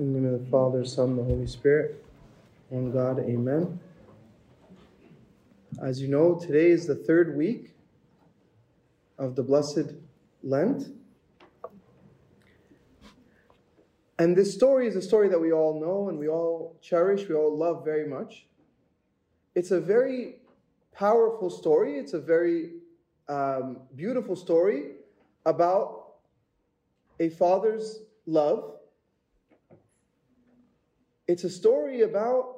In the name of the Father, Son, and the Holy Spirit, one God, amen. As you know, today is the third week of the Blessed Lent. And this story is a story that we all know and we all cherish, we all love very much. It's a very powerful story, it's a very um, beautiful story about a father's love it's a story about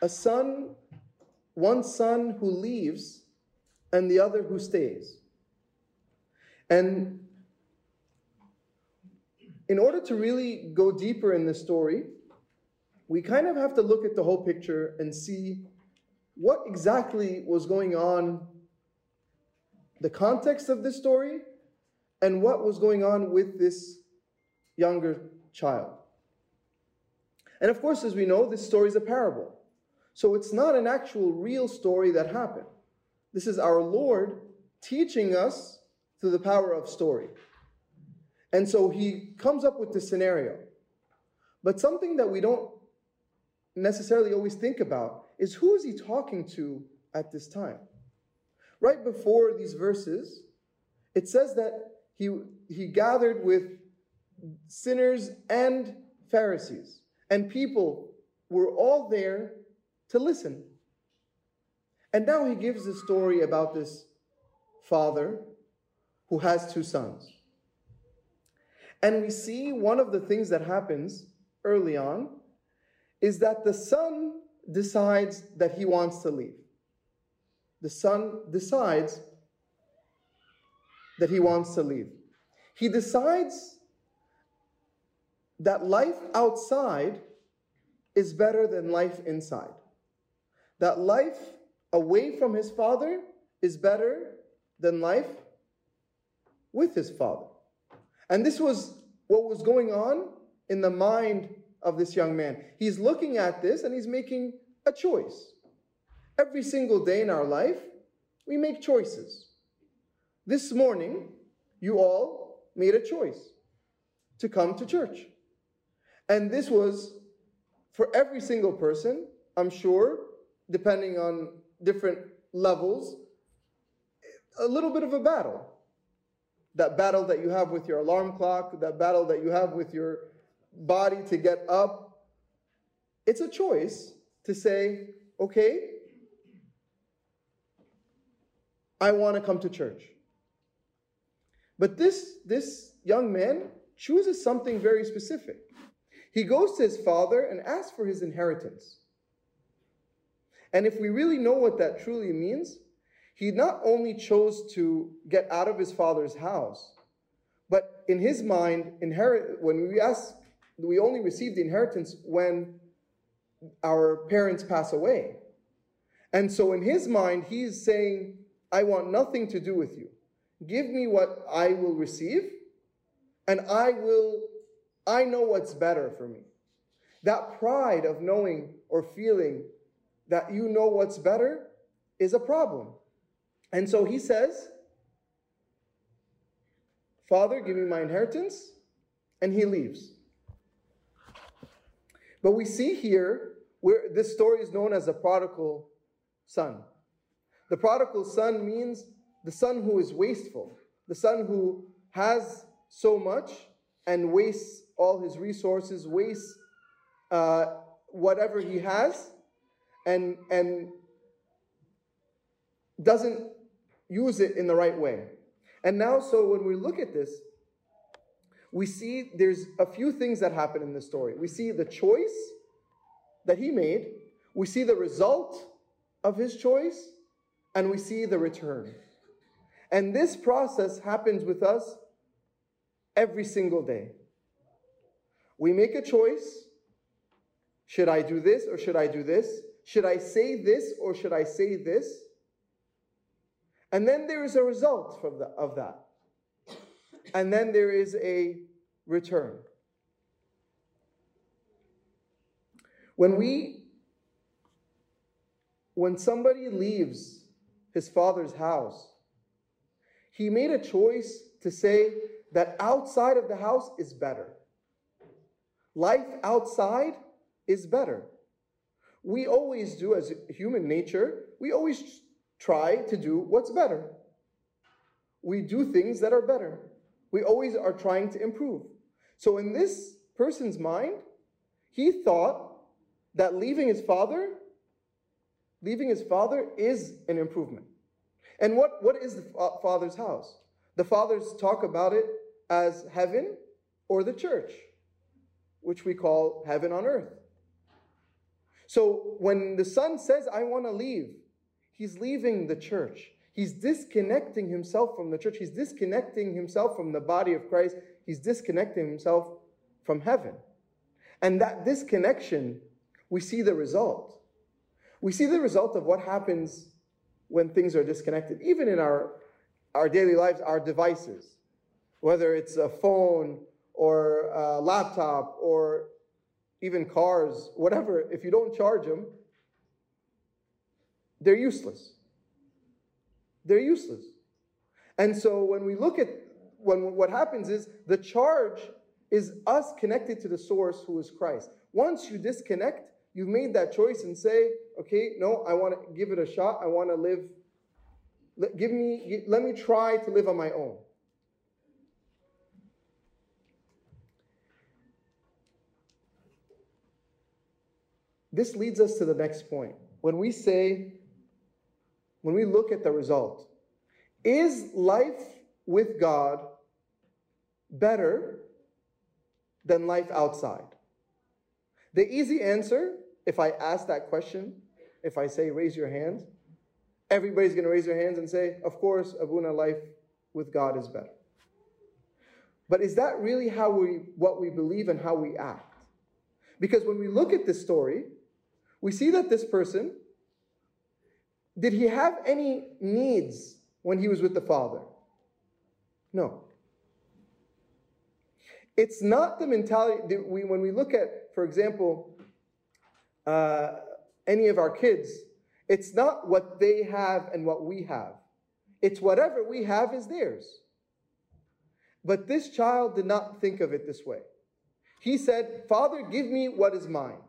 a son, one son who leaves and the other who stays. And in order to really go deeper in this story, we kind of have to look at the whole picture and see what exactly was going on, the context of this story, and what was going on with this younger child. And of course, as we know, this story is a parable. So it's not an actual real story that happened. This is our Lord teaching us through the power of story. And so he comes up with this scenario. But something that we don't necessarily always think about is who is he talking to at this time? Right before these verses, it says that he, he gathered with sinners and Pharisees and people were all there to listen. And now he gives a story about this father who has two sons. And we see one of the things that happens early on is that the son decides that he wants to leave. The son decides that he wants to leave. He decides that life outside is better than life inside. That life away from his father is better than life with his father. And this was what was going on in the mind of this young man. He's looking at this and he's making a choice. Every single day in our life, we make choices. This morning, you all made a choice to come to church. And this was for every single person, I'm sure, depending on different levels, a little bit of a battle. That battle that you have with your alarm clock, that battle that you have with your body to get up. It's a choice to say, okay, I want to come to church. But this, this young man chooses something very specific. He goes to his father and asks for his inheritance. And if we really know what that truly means, he not only chose to get out of his father's house, but in his mind, inherit when we ask, we only receive the inheritance when our parents pass away. And so in his mind, he's saying, I want nothing to do with you. Give me what I will receive, and I will I know what's better for me. That pride of knowing or feeling that you know what's better is a problem. And so he says, Father, give me my inheritance. And he leaves. But we see here where this story is known as the prodigal son. The prodigal son means the son who is wasteful, the son who has so much and wastes all his resources, wastes uh, whatever he has, and, and doesn't use it in the right way. And now, so when we look at this, we see there's a few things that happen in this story. We see the choice that he made, we see the result of his choice, and we see the return. And this process happens with us every single day. We make a choice. Should I do this or should I do this? Should I say this or should I say this? And then there is a result from the, of that. And then there is a return. When we, when somebody leaves his father's house, he made a choice to say that outside of the house is better. Life outside is better. We always do, as human nature, we always try to do what's better. We do things that are better. We always are trying to improve. So, in this person's mind, he thought that leaving his father, leaving his father is an improvement. And what, what is the father's house? The fathers talk about it as heaven or the church, which we call heaven on earth. So when the son says, I want to leave, he's leaving the church. He's disconnecting himself from the church. He's disconnecting himself from the body of Christ. He's disconnecting himself from heaven. And that disconnection, we see the result. We see the result of what happens when things are disconnected, even in our, our daily lives, our devices, whether it's a phone or a laptop or even cars, whatever, if you don't charge them, they're useless. They're useless. And so when we look at when what happens is the charge is us connected to the source who is Christ. Once you disconnect, you've made that choice and say, okay, no, I want to give it a shot. I want to live. Give me, let me try to live on my own. This leads us to the next point. When we say, when we look at the result, is life with God better than life outside? The easy answer, if I ask that question, if I say raise your hands, everybody's going to raise their hands and say, of course, Abuna, life with God is better. But is that really how we, what we believe and how we act? Because when we look at this story, we see that this person, did he have any needs when he was with the Father? No. It's not the mentality that we, when we look at, for example, uh, any of our kids, it's not what they have and what we have. It's whatever we have is theirs. But this child did not think of it this way. He said, Father, give me what is mine.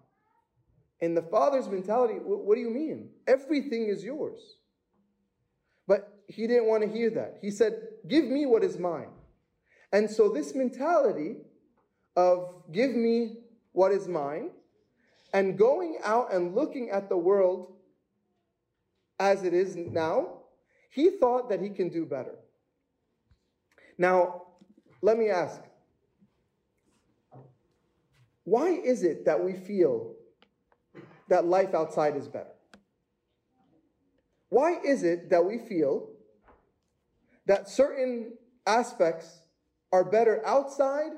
In the father's mentality, what do you mean? Everything is yours. But he didn't want to hear that. He said, Give me what is mine. And so, this mentality of give me what is mine and going out and looking at the world as it is now, he thought that he can do better. Now, let me ask why is it that we feel that life outside is better? Why is it that we feel that certain aspects are better outside,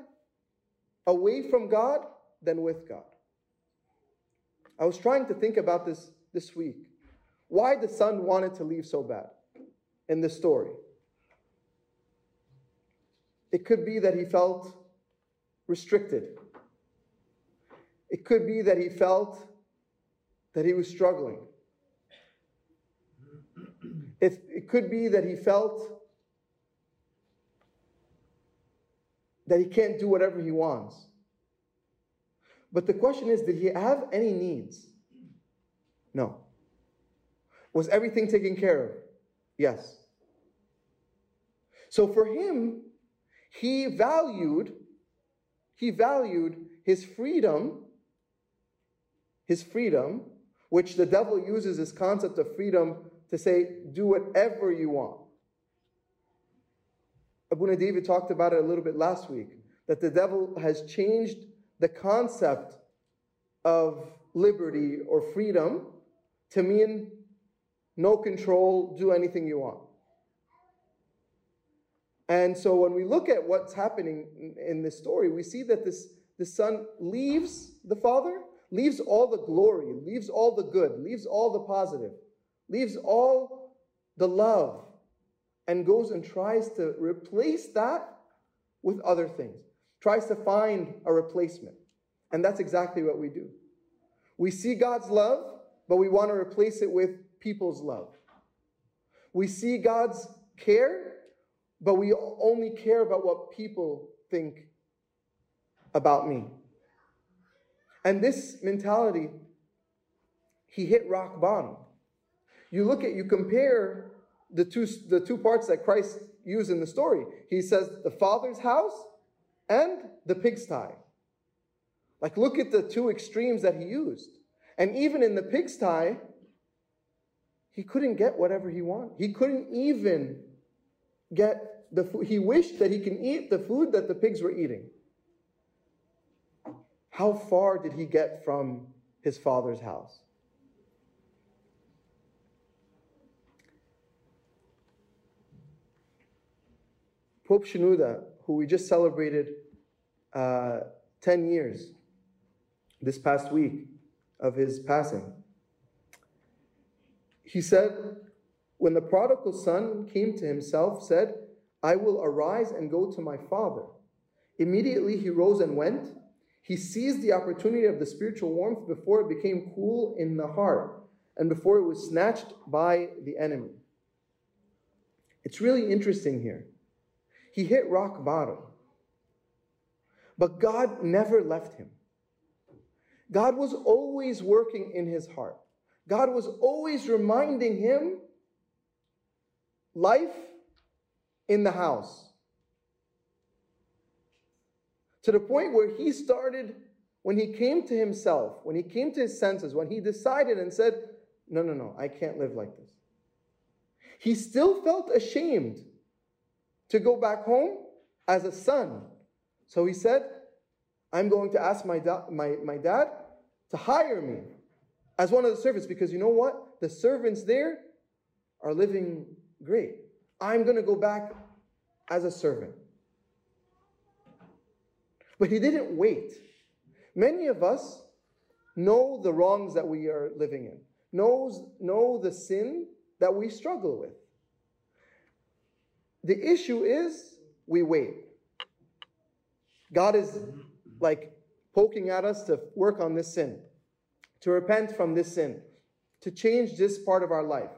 away from God, than with God? I was trying to think about this this week. Why the son wanted to leave so bad in this story. It could be that he felt restricted. It could be that he felt that he was struggling. It, it could be that he felt that he can't do whatever he wants. But the question is did he have any needs? No. Was everything taken care of? Yes. So for him, he valued he valued his freedom his freedom which the devil uses this concept of freedom to say, do whatever you want. Abu David talked about it a little bit last week, that the devil has changed the concept of liberty or freedom to mean no control, do anything you want. And so when we look at what's happening in this story, we see that this, the son leaves the father leaves all the glory, leaves all the good, leaves all the positive, leaves all the love, and goes and tries to replace that with other things, tries to find a replacement. And that's exactly what we do. We see God's love, but we want to replace it with people's love. We see God's care, but we only care about what people think about me. And this mentality, he hit rock bottom. You look at, you compare the two, the two parts that Christ used in the story. He says the father's house and the pigsty. Like, look at the two extremes that he used. And even in the pigsty, he couldn't get whatever he wanted. He couldn't even get the food. He wished that he can eat the food that the pigs were eating. How far did he get from his father's house? Pope Shenouda, who we just celebrated uh, 10 years this past week of his passing, he said, when the prodigal son came to himself, said, I will arise and go to my father. Immediately he rose and went. He seized the opportunity of the spiritual warmth before it became cool in the heart and before it was snatched by the enemy. It's really interesting here. He hit rock bottom. But God never left him. God was always working in his heart. God was always reminding him life in the house. To the point where he started, when he came to himself, when he came to his senses, when he decided and said, No, no, no, I can't live like this. He still felt ashamed to go back home as a son. So he said, I'm going to ask my, da- my, my dad to hire me as one of the servants because you know what? The servants there are living great. I'm going to go back as a servant. But he didn't wait. Many of us know the wrongs that we are living in, knows, know the sin that we struggle with. The issue is we wait. God is like poking at us to work on this sin, to repent from this sin, to change this part of our life.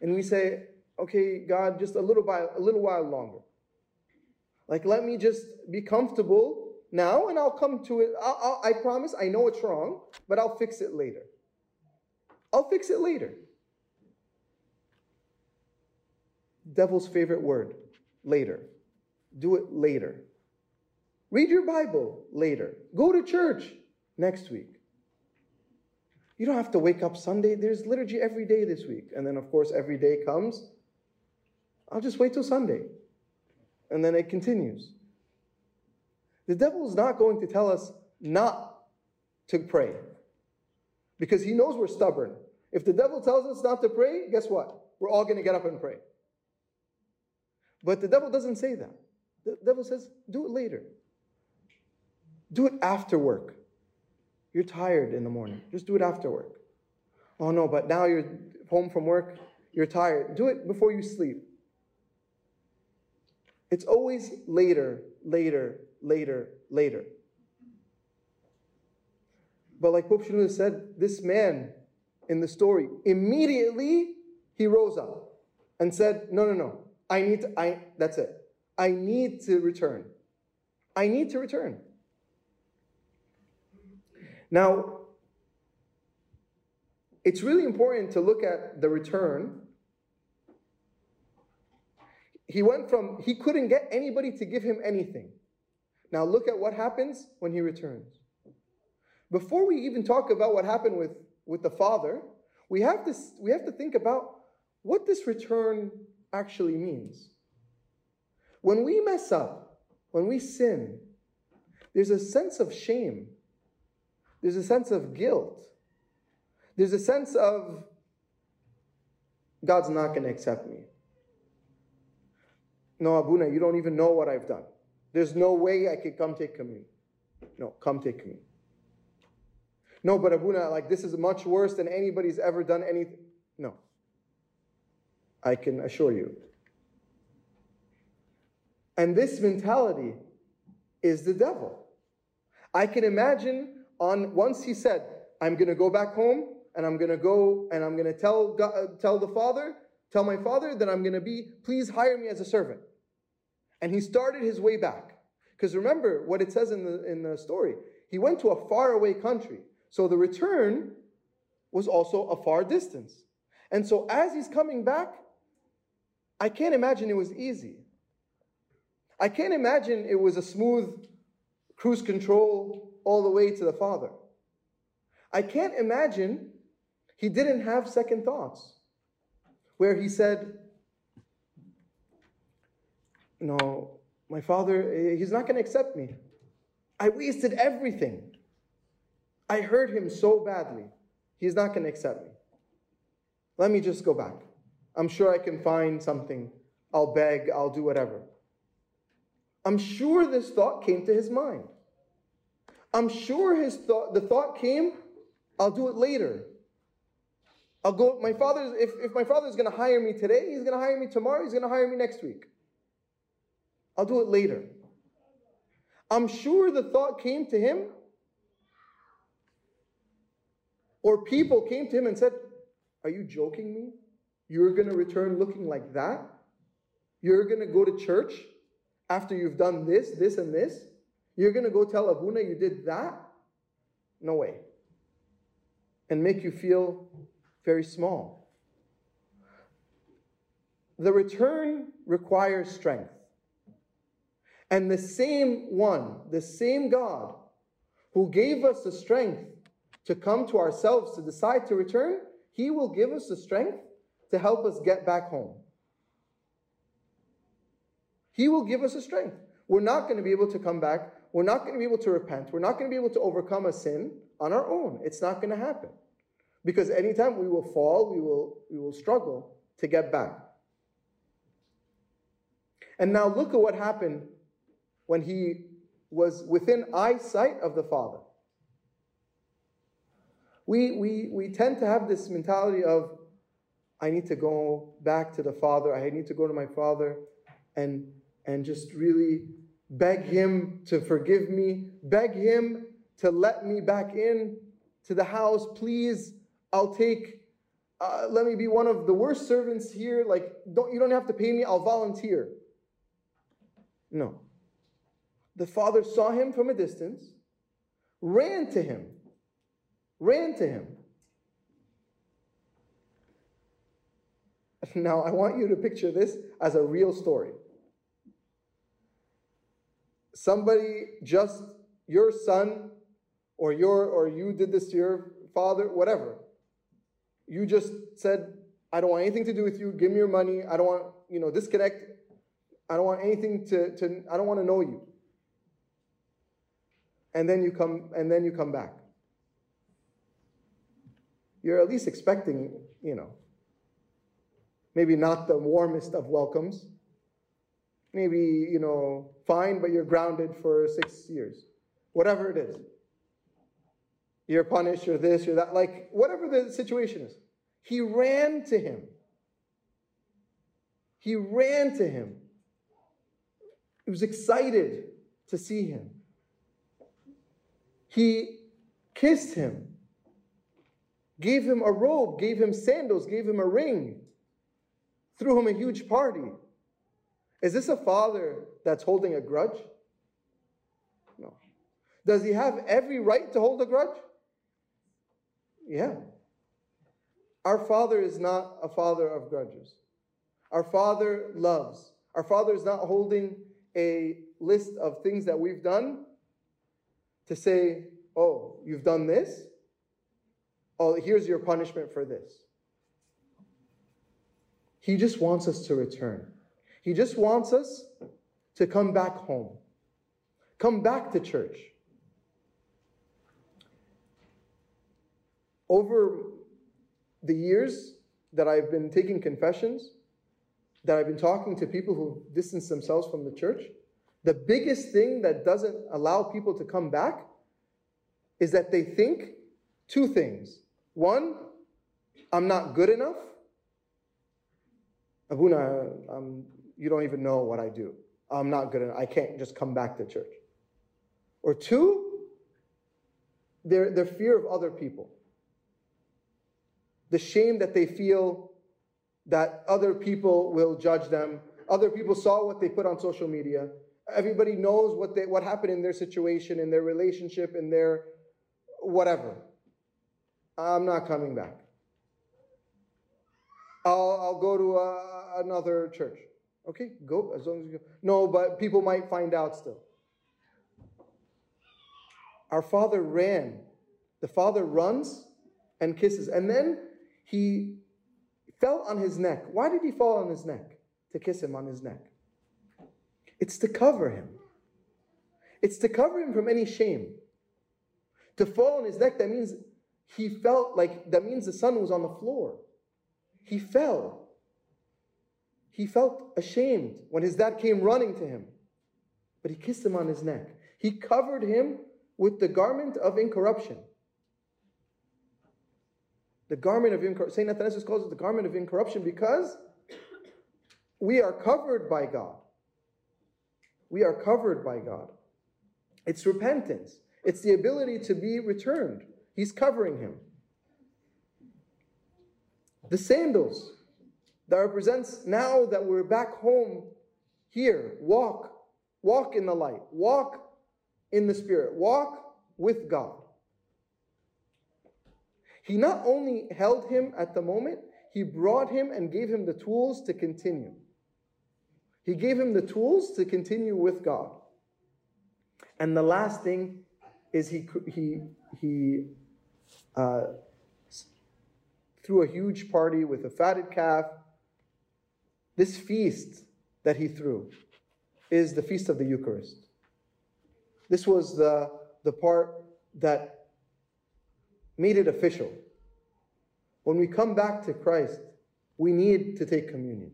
And we say, okay, God, just a little while, a little while longer. Like, let me just be comfortable now and I'll come to it. I'll, I'll, I promise, I know it's wrong, but I'll fix it later. I'll fix it later. devil's favorite word later. Do it later. Read your Bible later. Go to church next week. You don't have to wake up Sunday. There's liturgy every day this week. And then, of course, every day comes. I'll just wait till Sunday. And then it continues. The devil is not going to tell us not to pray because he knows we're stubborn. If the devil tells us not to pray, guess what? We're all going to get up and pray. But the devil doesn't say that. The devil says, do it later. Do it after work. You're tired in the morning. Just do it after work. Oh no, but now you're home from work, you're tired. Do it before you sleep. It's always later, later, later, later. But like Pope Shenouda said, this man in the story, immediately he rose up and said, No, no, no. I need to, I, that's it. I need to return. I need to return. Now, it's really important to look at the return. He went from, he couldn't get anybody to give him anything. Now, look at what happens when he returns. Before we even talk about what happened with, with the father, we have, to, we have to think about what this return actually means. When we mess up, when we sin, there's a sense of shame, there's a sense of guilt, there's a sense of God's not going to accept me. No, Abuna, you don't even know what I've done. There's no way I could come take communion. No, come take communion. No, but Abuna, like this is much worse than anybody's ever done anything. No. I can assure you. And this mentality is the devil. I can imagine on once he said, I'm going to go back home and I'm going to go and I'm going to tell tell the father, tell my father that I'm going to be please hire me as a servant. And he started his way back. Because remember what it says in the in the story. He went to a faraway country. So the return was also a far distance. And so as he's coming back, I can't imagine it was easy. I can't imagine it was a smooth cruise control all the way to the Father. I can't imagine he didn't have second thoughts where he said, No, my father, eh, he's not going to accept me. I wasted everything. I hurt him so badly. He's not going to accept me. Let me just go back. I'm sure I can find something. I'll beg, I'll do whatever. I'm sure this thought came to his mind. I'm sure his thought, the thought came, I'll do it later. I'll go, my father, if, if my father's going to hire me today, he's going to hire me tomorrow, he's going to hire me next week. I'll do it later. I'm sure the thought came to him, or people came to him and said, Are you joking me? You're going to return looking like that? You're going to go to church after you've done this, this, and this? You're going to go tell Abuna you did that? No way. And make you feel very small. The return requires strength. And the same one, the same God who gave us the strength to come to ourselves to decide to return, He will give us the strength to help us get back home. He will give us the strength. We're not going to be able to come back. We're not going to be able to repent. We're not going to be able to overcome a sin on our own. It's not going to happen. Because anytime we will fall, we will, we will struggle to get back. And now look at what happened when he was within eyesight of the Father. We, we, we tend to have this mentality of, I need to go back to the Father, I need to go to my Father and, and just really beg Him to forgive me, beg Him to let me back in to the house, please I'll take, uh, let me be one of the worst servants here. Like, don't, you don't have to pay me, I'll volunteer. No. The father saw him from a distance, ran to him, ran to him. Now, I want you to picture this as a real story. Somebody just, your son, or your, or you did this to your father, whatever you just said, I don't want anything to do with you. Give me your money. I don't want, you know, disconnect. I don't want anything to, to I don't want to know you. And then you come, and then you come back. You're at least expecting, you know, maybe not the warmest of welcomes. Maybe, you know, fine, but you're grounded for six years. Whatever it is you're punished, you're this, you're that, like whatever the situation is. He ran to him. He ran to him. He was excited to see him. He kissed him, gave him a robe, gave him sandals, gave him a ring, threw him a huge party. Is this a father that's holding a grudge? No. Does he have every right to hold a grudge? Yeah. Our Father is not a father of grudges. Our Father loves. Our Father is not holding a list of things that we've done to say, oh, you've done this? Oh, here's your punishment for this. He just wants us to return. He just wants us to come back home, come back to church. over the years that I've been taking confessions, that I've been talking to people who distance themselves from the church, the biggest thing that doesn't allow people to come back is that they think two things. One, I'm not good enough. Abuna, um, you don't even know what I do. I'm not good enough. I can't just come back to church. Or two, their, their fear of other people the shame that they feel that other people will judge them. Other people saw what they put on social media. Everybody knows what, they, what happened in their situation, in their relationship, in their whatever. I'm not coming back. I'll, I'll go to a, another church. Okay, go as long as you go. No, but people might find out still. Our father ran. The father runs and kisses. And then he fell on his neck. Why did he fall on his neck? To kiss him on his neck. It's to cover him. It's to cover him from any shame. To fall on his neck, that means he felt like, that means the son was on the floor. He fell. He felt ashamed when his dad came running to him. But he kissed him on his neck. He covered him with the garment of incorruption. The garment of incorruption. St. Athanasius calls it the garment of incorruption because we are covered by God. We are covered by God. It's repentance. It's the ability to be returned. He's covering him. The sandals that represents now that we're back home here, walk, walk in the light, walk in the Spirit, walk with God. He not only held him at the moment, he brought him and gave him the tools to continue. He gave him the tools to continue with God. And the last thing is he, he, he uh, threw a huge party with a fatted calf. This feast that he threw is the feast of the Eucharist. This was the, the part that made it official. When we come back to Christ, we need to take communion.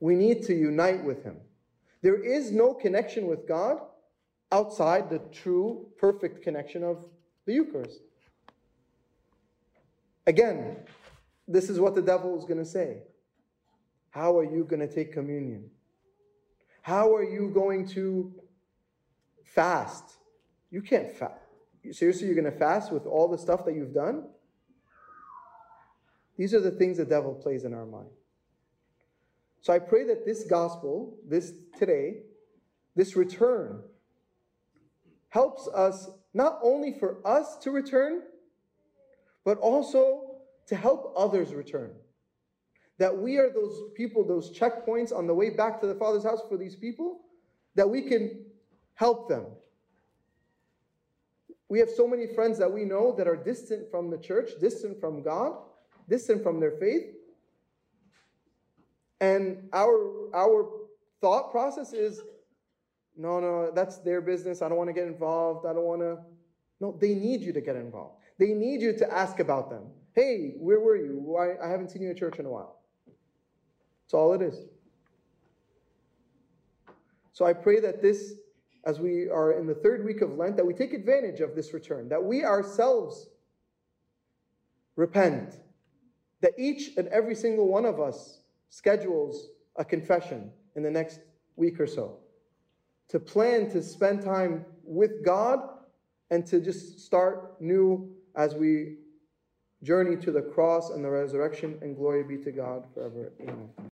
We need to unite with Him. There is no connection with God outside the true, perfect connection of the Eucharist. Again, this is what the devil is going to say. How are you going to take communion? How are you going to fast? You can't fast. Seriously, you're going to fast with all the stuff that you've done? These are the things the devil plays in our mind. So I pray that this gospel, this today, this return, helps us not only for us to return, but also to help others return. That we are those people, those checkpoints on the way back to the Father's house for these people, that we can help them. We have so many friends that we know that are distant from the church, distant from God, distant from their faith. And our, our thought process is no, no, that's their business. I don't want to get involved. I don't want to. No, they need you to get involved. They need you to ask about them. Hey, where were you? Why, I haven't seen you at church in a while. That's all it is. So I pray that this, as we are in the third week of Lent, that we take advantage of this return, that we ourselves repent, that each and every single one of us schedules a confession in the next week or so, to plan to spend time with God and to just start new as we journey to the cross and the resurrection, and glory be to God forever. Amen.